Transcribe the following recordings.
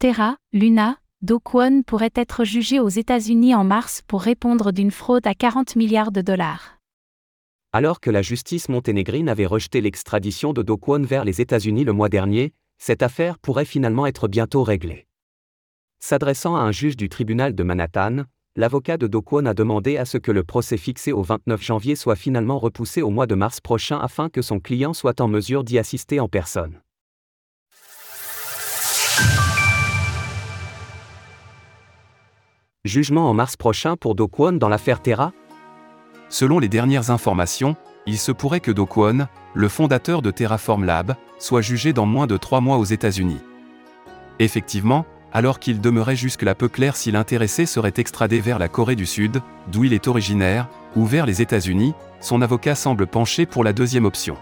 Terra, Luna, Do Kwon pourrait être jugé aux États-Unis en mars pour répondre d'une fraude à 40 milliards de dollars. Alors que la justice monténégrine avait rejeté l'extradition de Do Kwon vers les États-Unis le mois dernier, cette affaire pourrait finalement être bientôt réglée. S'adressant à un juge du tribunal de Manhattan, l'avocat de Do Kwon a demandé à ce que le procès fixé au 29 janvier soit finalement repoussé au mois de mars prochain afin que son client soit en mesure d'y assister en personne. Jugement en mars prochain pour Do Kwon dans l'affaire Terra? Selon les dernières informations, il se pourrait que Do Kwon, le fondateur de Terraform Lab, soit jugé dans moins de trois mois aux États-Unis. Effectivement, alors qu'il demeurait jusque-là peu clair si l'intéressé serait extradé vers la Corée du Sud, d'où il est originaire, ou vers les États-Unis, son avocat semble pencher pour la deuxième option.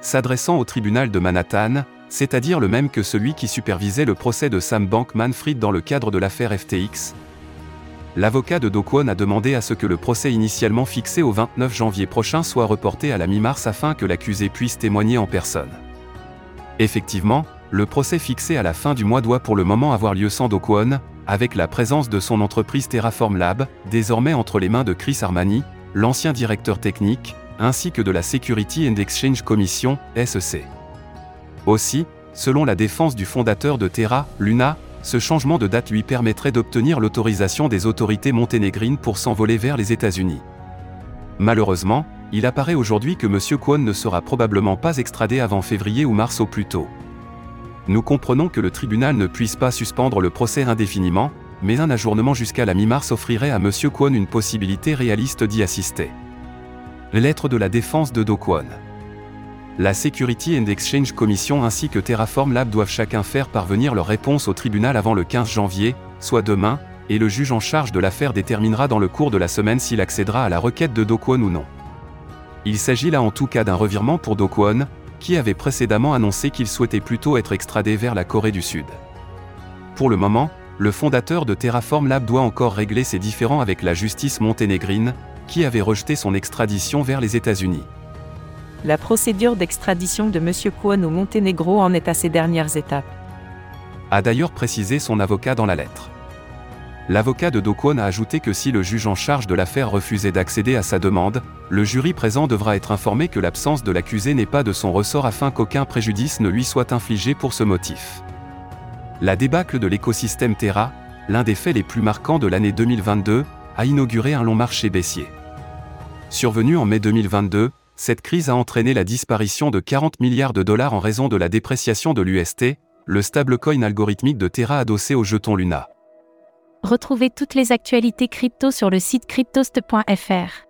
S'adressant au tribunal de Manhattan, c'est-à-dire le même que celui qui supervisait le procès de Sam Bankman-Fried dans le cadre de l'affaire FTX, l'avocat de Do Kwon a demandé à ce que le procès initialement fixé au 29 janvier prochain soit reporté à la mi-mars afin que l'accusé puisse témoigner en personne. Effectivement, le procès fixé à la fin du mois doit pour le moment avoir lieu sans Do Kwon, avec la présence de son entreprise Terraform Lab, désormais entre les mains de Chris Armani, l'ancien directeur technique, ainsi que de la Security and Exchange Commission, SEC. Aussi, selon la défense du fondateur de Terra, Luna, ce changement de date lui permettrait d'obtenir l'autorisation des autorités monténégrines pour s'envoler vers les États-Unis. Malheureusement, il apparaît aujourd'hui que M. Kwon ne sera probablement pas extradé avant février ou mars au plus tôt. Nous comprenons que le tribunal ne puisse pas suspendre le procès indéfiniment, mais un ajournement jusqu'à la mi-mars offrirait à M. Kwon une possibilité réaliste d'y assister. Lettre de la défense de Do Kwon. La Security and Exchange Commission ainsi que Terraform Lab doivent chacun faire parvenir leur réponse au tribunal avant le 15 janvier, soit demain, et le juge en charge de l'affaire déterminera dans le cours de la semaine s'il accédera à la requête de Do Kwon ou non. Il s'agit là en tout cas d'un revirement pour Do Kwon, qui avait précédemment annoncé qu'il souhaitait plutôt être extradé vers la Corée du Sud. Pour le moment, le fondateur de Terraform Lab doit encore régler ses différends avec la justice monténégrine, qui avait rejeté son extradition vers les États-Unis. La procédure d'extradition de M. Kwon au Monténégro en est à ses dernières étapes. A d'ailleurs précisé son avocat dans la lettre. L'avocat de Do Kwon a ajouté que si le juge en charge de l'affaire refusait d'accéder à sa demande, le jury présent devra être informé que l'absence de l'accusé n'est pas de son ressort afin qu'aucun préjudice ne lui soit infligé pour ce motif. La débâcle de l'écosystème Terra, l'un des faits les plus marquants de l'année 2022, a inauguré un long marché baissier. Survenu en mai 2022, cette crise a entraîné la disparition de 40 milliards de dollars en raison de la dépréciation de l'UST, le stablecoin algorithmique de Terra adossé au jeton Luna. Retrouvez toutes les actualités crypto sur le site cryptost.fr.